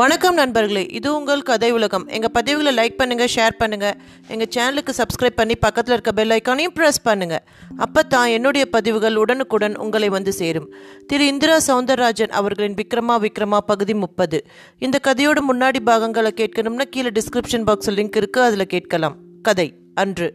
வணக்கம் நண்பர்களே இது உங்கள் கதை உலகம். எங்கள் பதிவுகளை லைக் பண்ணுங்கள் ஷேர் பண்ணுங்கள் எங்கள் சேனலுக்கு சப்ஸ்கிரைப் பண்ணி பக்கத்தில் இருக்க பெல் ஐக்கானையும் ப்ரெஸ் பண்ணுங்கள் அப்போ தான் என்னுடைய பதிவுகள் உடனுக்குடன் உங்களை வந்து சேரும். திரு. இந்திரா சவுந்தரராஜன் அவர்களின் விக்ரமா விக்ரமா பகுதி முப்பது. இந்த கதையோட முன்னாடி பாகங்களை கேட்கணும்னா கீழே டிஸ்கிரிப்ஷன் பாக்ஸில் லிங்க் இருக்குது அதில் கேட்கலாம். கதை அன்று.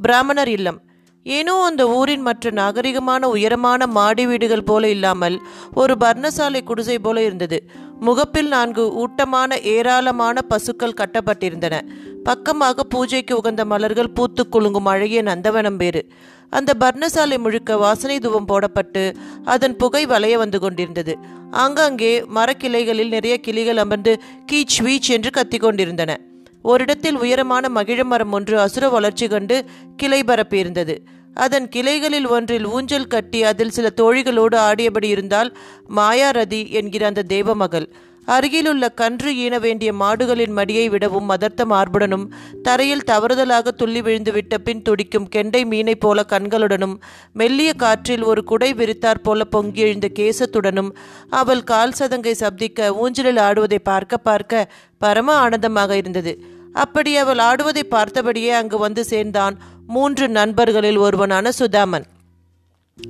பிராமணர் இல்லம். ஏனோ அந்த ஊரின் மற்ற நாகரிகமான உயரமான மாடி வீடுகள் போல இல்லாமல் ஒரு பர்ணசாலை குடிசை போல இருந்தது. முகப்பில் நான்கு ஊட்டமான ஏராளமான பசுக்கள் கட்டப்பட்டிருந்தன. பக்கமாக பூஜைக்கு உகந்த மலர்கள் பூத்து குலுங்கும் அழகிய நந்தவனம் வேறு. அந்த பர்ணசாலை முழுக்க வாசனை தூவம் போடப்பட்டு அதன் புகை வளைய வந்து கொண்டிருந்தது. ஆங்காங்கே மரக்கிளைகளில் நிறைய கிளிகள் அமர்ந்து கீச் வீச் என்று கத்தி கொண்டிருந்தன. ஓரிடத்தில் உயரமான மகிழ மரம் ஒன்று அசுர வளர்ச்சி கண்டு கிளை பரப்பியிருந்தது. அதன் கிளைகளில் ஒன்றில் ஊஞ்சல் கட்டி அதில் சில தோழிகளோடு ஆடியபடி இருந்தால் மாயாரதி என்கிற அந்த தேவமகள். அருகிலுள்ள கன்று ஈன வேண்டிய மாடுகளின் மடியை விடவும் மதர்த்த மார்புடனும் தரையில் தவறுதலாக துள்ளி விழுந்து விட்ட பின் துடிக்கும் கெண்டை மீனைப் போல கண்களுடனும் மெல்லிய காற்றில் ஒரு குடை விரித்தாற் போல பொங்கி எழுந்த கேசத்துடனும் அவள் கால் சதங்கை சப்திக்க ஊஞ்சலில் ஆடுவதை பார்க்க பார்க்க பரம ஆனந்தமாக இருந்தது. அப்படி அவள் ஆடுவதை பார்த்தபடியே அங்கு வந்து சேர்ந்தான் மூன்று நண்பர்களில் ஒருவனான சுதாமன்.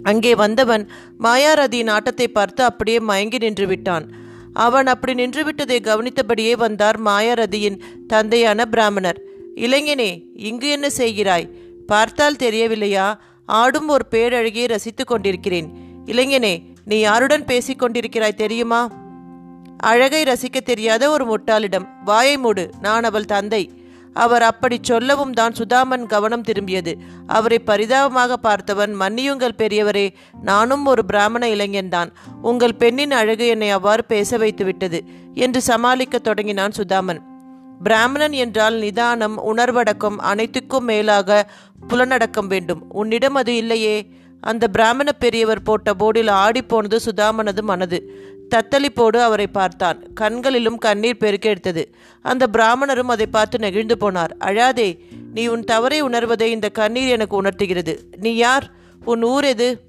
அங்கே வந்தவன் மாயாரதியின் ஆட்டத்தை பார்த்து அப்படியே மயங்கி நின்று விட்டான் அவன் அப்படி நின்றுவிட்டதை கவனித்தபடியே வந்தார் மாயாரதியின் தந்தையான பிராமணர். இளைஞனே இங்கு என்ன செய்கிறாய்? பார்த்தால் தெரியவில்லையா? ஆடும் ஒரு பேரழகியை ரசித்துக் கொண்டிருக்கிறேன். இளைஞனே நீ யாருடன் பேசிக் கொண்டிருக்கிறாய் தெரியுமா? அழகை ரசிக்க தெரியாத ஒரு முட்டாளிடம். வாயை மூடு. நான் அவள் தந்தை. அவர் அப்படி சொல்லவும் தான் சுதாமன் கவனம் திரும்பியது. அவரை பரிதாபமாக பார்த்தவன் மன்னியுங்கள் பெரியவரே நானும் ஒரு பிராமண இளைஞன்தான் உங்கள் பெண்ணின் அழகு என்னை அவ்வாறு பேச வைத்து விட்டது என்று சமாளிக்க தொடங்கினான் சுதாமன். பிராமணன் என்றால் நிதானம் உணர்வடக்கம் அனைத்துக்கும் மேலாக புலனடக்கம் வேண்டும். உன்னிடம் அது இல்லையே. அந்த பிராமண பெரியவர் போட்ட போர்டில் ஆடிப்போனது சுதாமனது மனது. தத்தளிப்போடு அவரை பார்த்தான். கண்களிலும் கண்ணீர் பெருக்கெடுத்தது அந்த பிராமணரும் அதை பார்த்து நெகிழ்ந்து போனார். அழாதே நீ உன் தவறை உணர்வதை இந்த கண்ணீர் எனக்கு உணர்த்துகிறது. நீ யார்? உன் ஊர் எது?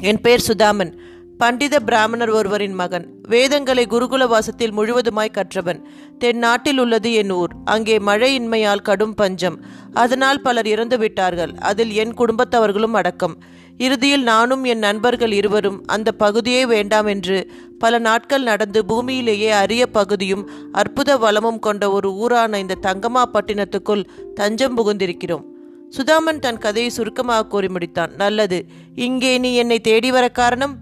என் பெயர் சுதாமன். பண்டித பிராமணர் ஒருவரின் மகன். வேதங்களை குருகுல வாசத்தில் முழுவதுமாய் கற்றவன். தென்னாட்டில் உள்ளது என் ஊர். அங்கே மழையின்மையால் கடும் பஞ்சம். அதனால் பலர் இறந்து விட்டார்கள் அதில் என் குடும்பத்தவர்களும் அடக்கம். இறுதியில் நானும் என் நண்பர்கள் இருவரும் அந்த பகுதியே வேண்டாம் என்று பல நாட்கள் நடந்து பூமியிலேயே அரிய பகுதியும் அற்புத வளமும் கொண்ட ஒரு ஊரான இந்த தங்கமா பட்டினத்துக்குள் தஞ்சம் புகுந்திருக்கிறோம். சுதாமன் தன் கதையை சுருக்கமாக கூறி முடித்தான். நல்லது. இங்கே நீ என்னை தேடி வர காரணம்?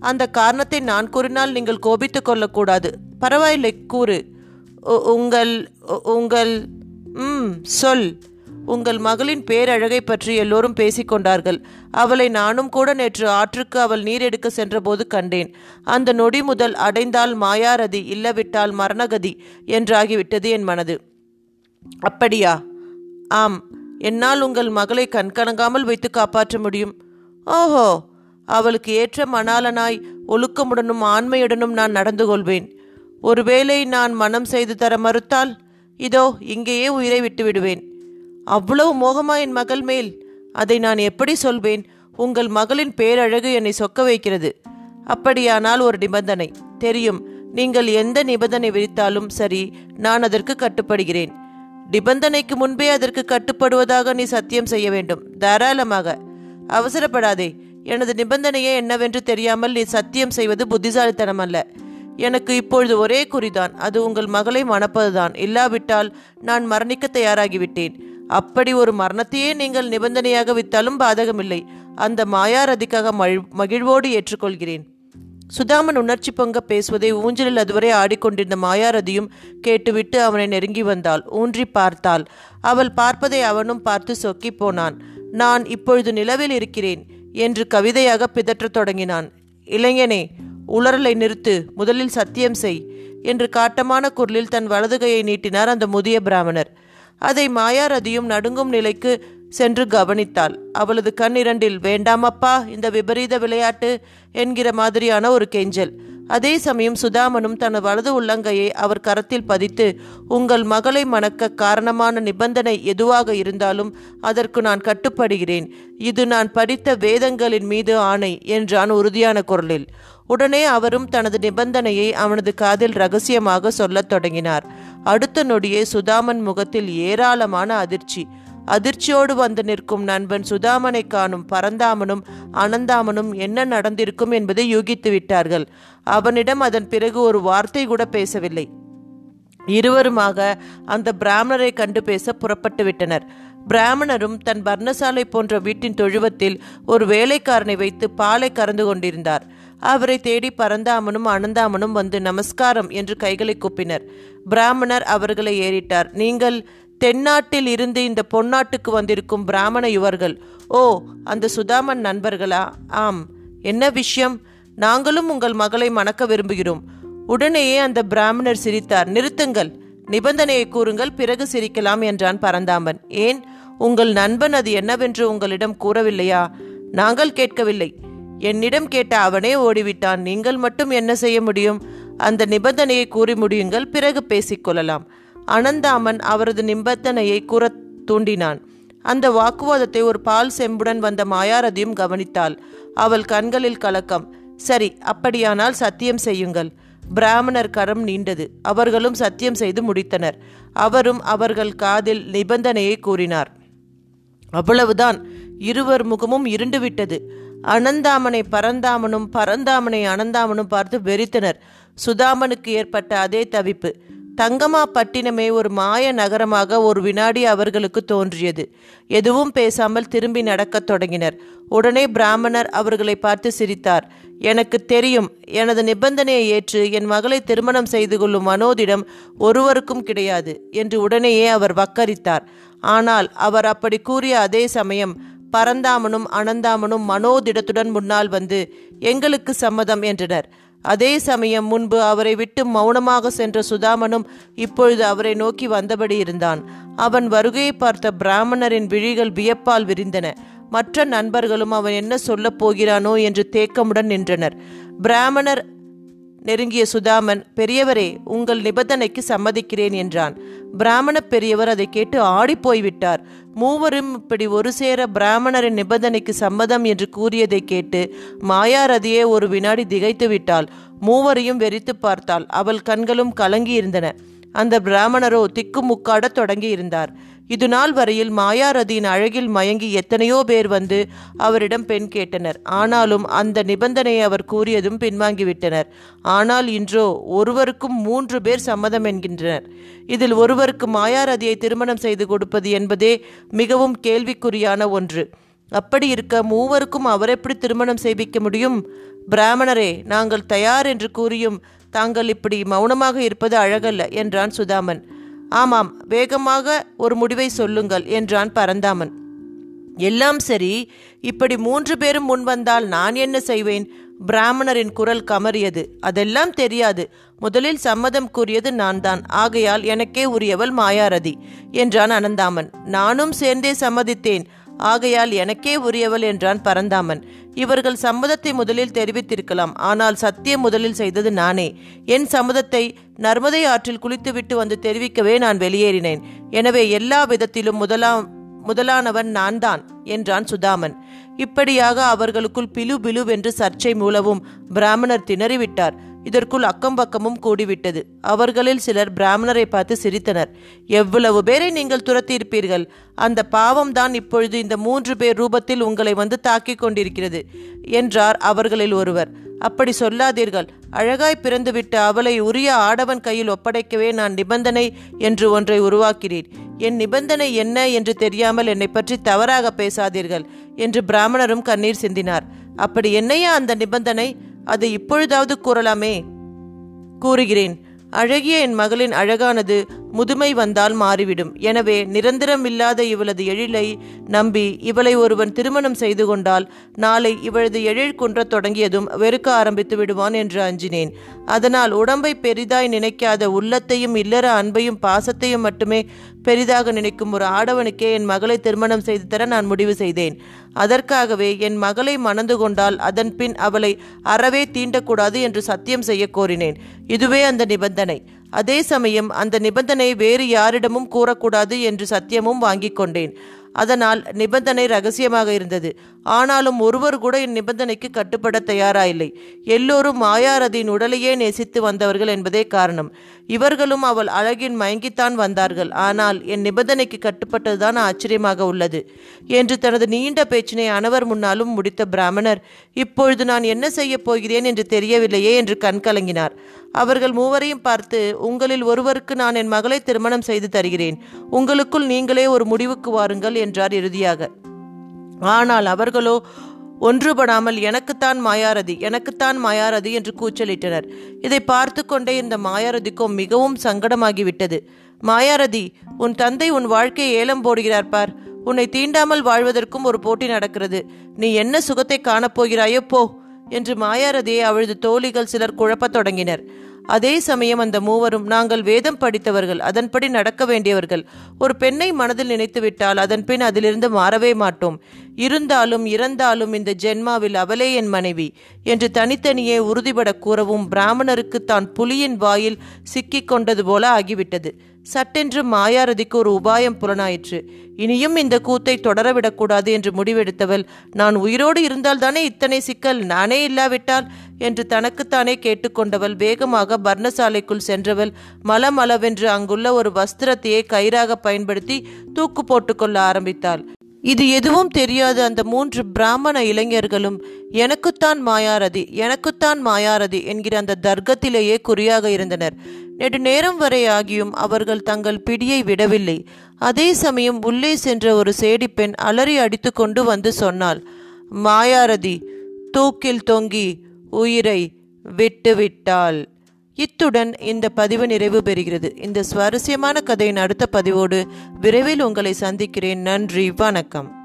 அந்த காரணத்தை நான் கூறினால் நீங்கள் கோபித்துக் கொள்ளக்கூடாது. பரவாயில்லை கூறு. உங்கள் உங்கள் ம் சொல். உங்கள் மகளின் பேரழகை பற்றி எல்லோரும் பேசிக்கொண்டார்கள் அவளை நானும் கூட நேற்று ஆற்றுக்கு அவள் நீர் எடுக்க சென்றபோது கண்டேன். அந்த நொடி முதல் அடைந்தால் மாயாரதி இல்லவிட்டால் மரணகதி என்றாகிவிட்டது என் மனது. அப்படியா? ஆம். என்னால் உங்கள் மகளை கண்கணங்காமல் வைத்து காப்பாற்ற முடியும். ஓஹோ! அவளுக்கு ஏற்ற மணாலனாய் ஒழுக்கமுடனும் ஆண்மையுடனும் நான் நடந்து கொள்வேன். ஒருவேளை நான் மனம் செய்து தர மறுத்தால் இதோ இங்கேயே உயிரை விட்டு விடுவேன் அவ்வளவு மோகமா என் மகள் மேல். அதை நான் எப்படி சொல்வேன்? உங்கள் மகளின் பேரழகு என்னை சொக்க வைக்கிறது. அப்படியானால் ஒரு நிபந்தனை. தெரியும் நீங்கள் எந்த நிபந்தனை விதித்தாலும் சரி நான் அதற்கு கட்டுப்படுகிறேன். நிபந்தனைக்கு முன்பே அதற்கு கட்டுப்படுவதாக நீ சத்தியம் செய்ய வேண்டும். தாராளமாக. அவசரப்படாதே. எனது நிபந்தனையே என்னவென்று தெரியாமல் நீ சத்தியம் செய்வது புத்திசாலித்தனம் அல்ல. எனக்கு இப்பொழுது ஒரே குறிதான். அது உங்கள் மகளை மணப்பதுதான். இல்லாவிட்டால் நான் மரணிக்க தயாராகிவிட்டேன். அப்படி ஒரு மரணத்தையே நீங்கள் நிபந்தனையாக வித்தாலும் பாதகமில்லை. அந்த மாயாரதிக்காக மழ் மகிழ்வோடு ஏற்றுக்கொள்கிறேன். சுதாமன் உணர்ச்சி பொங்க பேசுவதை ஊஞ்சலில் அதுவரை ஆடிக்கொண்டிருந்த மாயாரதியும் கேட்டுவிட்டு அவனை நெருங்கி வந்தாள். ஊன்றி பார்த்தாள். அவள் பார்ப்பதை அவனும் பார்த்து சொக்கி போனான். நான் இப்பொழுது நிலவில் இருக்கிறேன் என்று கவிதையாக பிதற்றத் தொடங்கினான். இளைஞனே உளறலை நிறுத்து. முதலில் சத்தியம் செய் என்று காட்டமான குரலில் தன் வலது கையை நீட்டினார் அந்த முதிய பிராமணர். அதை மாயாரதியும் நடுங்கும் நிலைக்கு சென்று கவனித்தாள். அவளது கண் இரண்டில் வேண்டாமப்பா இந்த விபரீத விளையாட்டு என்கிற மாதிரியான ஒரு கெஞ்சல். அதே சமயம் சுதாமனும் தனது வலது உள்ளங்கையை அவர் கரத்தில் பதித்து உங்கள் மகளை மணக்க காரணமான நிபந்தனை எதுவாக இருந்தாலும் அதற்கு நான் கட்டுப்படுகிறேன். இது நான் படித்த வேதங்களின் மீது ஆணை என்றான் உறுதியான குரலில். உடனே அவரும் தனது நிபந்தனையை அவனது காதில் ரகசியமாக சொல்லத் தொடங்கினார். அடுத்த நொடியே சுதாமன் முகத்தில் ஏராளமான அதிர்ச்சி. அதிர்ச்சியோடு வந்து நிற்கும் நண்பன் சுதாமனை காணும் பரந்தாமனும் அனந்தாமனும் என்ன நடந்திருக்கும் என்பதை யூகித்து விட்டார்கள். அவனிடம் அதன் பிறகு ஒரு வார்த்தை கூட பேசவில்லை. இருவருமாக அந்த பிராமணரை கண்டு பேச புறப்பட்டு விட்டனர். பிராமணரும் தன் பர்ணசாலை போன்ற வீட்டின் தொழுவத்தில் ஒரு வேலைக்காரனை வைத்து பாலை கறந்து கொண்டிருந்தார். அவரை தேடி பரந்தாமனும் அனந்தாமனும் வந்து நமஸ்காரம் என்று கைகளை கூப்பினர். பிராமணர் அவர்களை ஏறிட்டார். நீங்கள் தென்னாட்டில் இருந்து இந்த பொன்னாட்டுக்கு வந்திருக்கும் பிராமண யுவர்கள். ஓ அந்த சுதாமன் நண்பர்களா? ஆம். என்ன விஷயம்? நாங்களும் உங்கள் மகளை மணக்க விரும்புகிறோம். உடனேயே அந்த பிராமணர் சிரித்தார். நிறுத்துங்கள். நிபந்தனையை கூறுங்கள் பிறகு சிரிக்கலாம் என்றான் பரந்தாமன். ஏன்? உங்கள் நண்பன் அது என்னவென்று உங்களிடம் கூறவில்லையா? நாங்கள் கேட்கவில்லை. என்னிடம் கேட்ட அவனே ஓடிவிட்டான். நீங்கள் மட்டும் என்ன செய்ய முடியும்? அந்த நிபந்தனையை கூறி முடியுங்கள் பிறகு பேசிக்கொள்ளலாம் அனந்தாமன் அவரது நிபந்தனையை கூற தூண்டினான். அந்த வாக்குவாதத்தை ஒரு பால் செம்புடன் வந்த மாயாரதியும் கவனித்தாள். அவள் கண்களில் கலக்கம். சரி அப்படியானால் சத்தியம் செய்யுங்கள். பிராமணர் கரம் நீண்டது. அவர்களும் சத்தியம் செய்து முடித்தனர். அவரும் அவர்கள் காதில் நிபந்தனையை கூறினார். அவ்வளவுதான். இருவர் முகமும் இருண்டுவிட்டது. அனந்தாமனை பரந்தாமனும் பரந்தாமனை அனந்தாமனும் பார்த்து வெறித்தனர். சுதாமனுக்கு ஏற்பட்ட அதே தவிப்பு. தங்கமா பட்டினமே ஒரு மாய நகரமாக ஒரு வினாடி அவர்களுக்கு தோன்றியது. எதுவும் பேசாமல் திரும்பி நடக்கத் தொடங்கினர். உடனே பிராமணர் அவர்களை பார்த்து சிரித்தார். எனக்கு தெரியும். எனது நிபந்தனையை ஏற்று என் மகளை திருமணம் செய்து கொள்ளும் மனோதிடம் ஒருவருக்கும் கிடையாது என்று உடனேயே அவர் வக்கரித்தார். ஆனால் அவர் அப்படி கூறிய அதே சமயம் பரந்தாமனும் அனந்தாமனும் மனோதிடத்துடன் முன்னால் வந்து எங்களுக்கு சம்மதம் என்றனர். அதே சமயம் முன்பு அவரை விட்டு மௌனமாக சென்ற சுதாமனும் இப்பொழுது அவரை நோக்கி வந்தபடி இருந்தான். அவன் வருகையை பார்த்த பிராமணரின் விழிகள் வியப்பால் விரிந்தன. மற்ற நண்பர்களும் அவன் என்ன சொல்லப் போகிறானோ என்று தேக்கமுடன் நின்றனர். பிராமணர் நெருங்கிய சுதாமன் பெரியவரே உங்கள் நிபந்தனைக்கு சம்மதிக்கிறேன் என்றான். பிராமண பெரியவர் அதை கேட்டு ஆடிப்போய்விட்டார் மூவரும் இப்படி ஒரு சேர பிராமணரின் நிபந்தனைக்கு சம்மதம் என்று கூறியதை கேட்டு மாயாரதியே ஒரு வினாடி திகைத்து விட்டாள். மூவரையும் வெறித்து பார்த்தாள். அவள் கண்களும் கலங்கியிருந்தன. அந்த பிராமணரோ திக்குமுக்காடத் தொடங்கி இருந்தார் இது நாள் வரையில் மாயாரதியின் அழகில் மயங்கி எத்தனையோ பேர் வந்து அவரிடம் பெண் கேட்டனர். ஆனாலும் அந்த நிபந்தனையை அவர் கூறியதும் பின்வாங்கிவிட்டனர். ஆனால் இன்றோ ஒருவருக்கும் மூன்று பேர் சம்மதம் என்கின்றனர். இதில் ஒருவருக்கு மாயாரதியை திருமணம் செய்து கொடுப்பது என்பதே மிகவும் கேள்விக்குறியான ஒன்று. அப்படி இருக்க மூவருக்கும் அவரெப்படி திருமணம் செய்விக்க முடியும்? பிராமணரே நாங்கள் தயார் என்று கூறியும் தாங்கள் இப்படி மௌனமாக இருப்பது அழகல்ல என்றான் சுதாமன். ஆமாம் வேகமாக ஒரு முடிவை சொல்லுங்கள் என்றான் பரந்தாமன். எல்லாம் சரி இப்படி மூன்று பேரும் முன் வந்தால் நான் என்ன செய்வேன்? பிராமணரின் குரல் கமறியது. அதெல்லாம் தெரியாது. முதலில் சம்மதம் கூறியது நான் தான் ஆகையால் எனக்கே உரியவள் மாயாரதி என்றான் அனந்தாமன். நானும் சேர்ந்தே சம்மதித்தேன். ஆகையால் எனக்கே உரியவள் என்றான் பரந்தாமன். இவர்கள் சம்மதத்தை முதலில் தெரிவித்திருக்கலாம் ஆனால் சத்தியம் முதலில் செய்தது நானே. என் சம்மதத்தை நர்மதை ஆற்றில் குளித்துவிட்டு வந்து தெரிவிக்கவே நான் வெளியேறினேன். எனவே எல்லா விதத்திலும் முதலாம் முதலானவன் நான் தான் என்றான் சுதாமன். இப்படியாக அவர்களுக்குள் பிலு பிலுவென்று சர்ச்சை மூலவும் பிராமணர் திணறிவிட்டார். இதற்குள் அக்கம் பக்கமும் கூடிவிட்டது. அவர்களில் சிலர் பிராமணரை பார்த்து சிரித்தனர். எவ்வளவு பேரை நீங்கள் துரத்தியிருப்பீர்கள்? அந்த பாவம்தான் இப்பொழுது இந்த மூன்று பேர் ரூபத்தில் உங்களை வந்து தாக்கிக் கொண்டிருக்கிறது என்றார் அவர்களில் ஒருவர். அப்படி சொல்லாதீர்கள். அழகாய் பிறந்துவிட்ட அவளை உரிய ஆடவன் கையில் ஒப்படைக்கவே நான் நிபந்தனை என்று ஒன்றை உருவாக்கிறேன். என் நிபந்தனை என்ன என்று தெரியாமல் என்னை பற்றி தவறாக பேசாதீர்கள் என்று பிராமணரும் கண்ணீர் சிந்தினார். அப்படி என்னையா அந்த நிபந்தனை? அதை இப்பொழுதாவது கூறலாமே? கூறுகிறேன். அழகிய என் மகளின் அழகானது முதுமை வந்தால் மாறிவிடும். எனவே நிரந்தரமில்லாத இவளது எழிலை நம்பி இவளை ஒருவன் திருமணம் செய்து கொண்டால் நாளை இவளது எழில் குன்றத் தொடங்கியதும் வெறுக்க ஆரம்பித்து விடுவான் என்று அஞ்சினேன். அதனால் உடம்பை பெரிதாய் நினைக்காத உள்ளத்தையும் இல்லற அன்பையும் பாசத்தையும் மட்டுமே பெரிதாக நினைக்கும் ஒரு ஆடவனுக்கே என் மகளை திருமணம் செய்து தர நான் முடிவு செய்தேன். அதற்காகவே என் மகளை மணந்து கொண்டால் அதன் பின் அவளை அறவே தீண்டக்கூடாது என்று சத்தியம் செய்ய கோரினேன். இதுவே அந்த நிபந்தனை. அதே சமயம் அந்த நிபந்தனை வேறு யாரிடமும் கூறக்கூடாது என்று சத்தியமும் வாங்கிக் கொண்டேன். அதனால் நிபந்தனை ரகசியமாக இருந்தது. ஆனாலும் ஒருவர் கூட என் நிபந்தனைக்கு கட்டுப்பட தயாராயில்லை. எல்லோரும் மாயாரதியின் உடலையே நேசித்து வந்தவர்கள் என்பதே காரணம். இவர்களும் அவள் அழகின் மயங்கித்தான் வந்தார்கள். ஆனால் என் நிபந்தனைக்கு கட்டுப்பட்டதுதான் ஆச்சரியமாக உள்ளது என்று தனது நீண்ட பேச்சினை அனவர் முன்னாலும் முடித்த பிராமணர் இப்பொழுது நான் என்ன செய்யப் போகிறேன் என்று தெரியவில்லையே என்று கண்கலங்கினார். அவர்கள் மூவரையும் பார்த்து உங்களில் ஒருவருக்கு நான் என் மகளை திருமணம் செய்து தருகிறேன். உங்களுக்குள் நீங்களே ஒரு முடிவுக்கு வாருங்கள் என்றார் இறுதியாக. ஆனால் அவர்களோ ஒன்றுபடாமல் எனக்குத்தான் மாயாரதி எனக்குத்தான் மாயாரதி என்று கூச்சலிட்டனர். இதை பார்த்து கொண்டே இந்த மாயாரதிக்கும் மிகவும் சங்கடமாகிவிட்டது. மாயாரதி உன் தந்தை உன் வாழ்க்கையை ஏலம் போடுகிறார் பார். உன்னை தீண்டாமல் வாழ்வதற்கும் ஒரு போட்டி நடக்கிறது. நீ என்ன சுகத்தை காணப்போகிறாயோ போ என்று மாயாரதியை அவளது தோழிகள் சிலர் குழப்பத் தொடங்கினர். அதே சமயம் அந்த மூவரும் நாங்கள் வேதம் படித்தவர்கள் அதன்படி நடக்க வேண்டியவர்கள் ஒரு பெண்ணை மனதில் நினைத்துவிட்டால் அதன் பின் அதிலிருந்து மாறவே மாட்டோம். இருந்தாலும் இறந்தாலும் இந்த ஜென்மாவில் அவளே என் மனைவி என்று தனித்தனியே உறுதிபட கூறவும் பிராமணருக்கு தான் புலியின் வாயில் சிக்கிக் கொண்டது போல ஆகிவிட்டது. சட்டென்று மாயாரதிக்கு ஒரு உபாயம் புலனாயிற்று. இனியும் இந்த கூத்தை தொடரவிடக்கூடாது என்று முடிவெடுத்தவள் நான் உயிரோடு இருந்தால்தானே இத்தனை சிக்கல் நானே இல்லாவிட்டால் என்று தனக்குத்தானே கேட்டுக்கொண்டவள் வேகமாக பர்ணசாலைக்குள் சென்றவள். மலமளவென்று அங்குள்ள ஒரு வஸ்திரத்தையே கயிறாக பயன்படுத்தி தூக்கு போட்டுக்கொள்ள ஆரம்பித்தாள். இது எதுவும் தெரியாத அந்த மூன்று பிராமண இளைஞர்களும் எனக்குத்தான் மாயாரதி எனக்குத்தான் மாயாரதி என்கிற அந்த தர்க்கத்திலேயே குறியாக இருந்தனர். நெடு நேரம் வரை ஆகியும் அவர்கள் தங்கள் பிடியை விடவில்லை. அதே சமயம் உள்ளே சென்ற ஒரு சேடிப்பெண் அலறி அடித்து கொண்டு வந்து சொன்னாள் மாயாரதி தூக்கில் தொங்கி உயிரை விட்டுவிட்டாள். இத்துடன் இந்த பதிவு நிறைவு பெறுகிறது. இந்த சுவாரஸ்யமான கதையின் அடுத்த பதிவோடு விரைவில் உங்களை சந்திக்கிறேன். நன்றி வணக்கம்.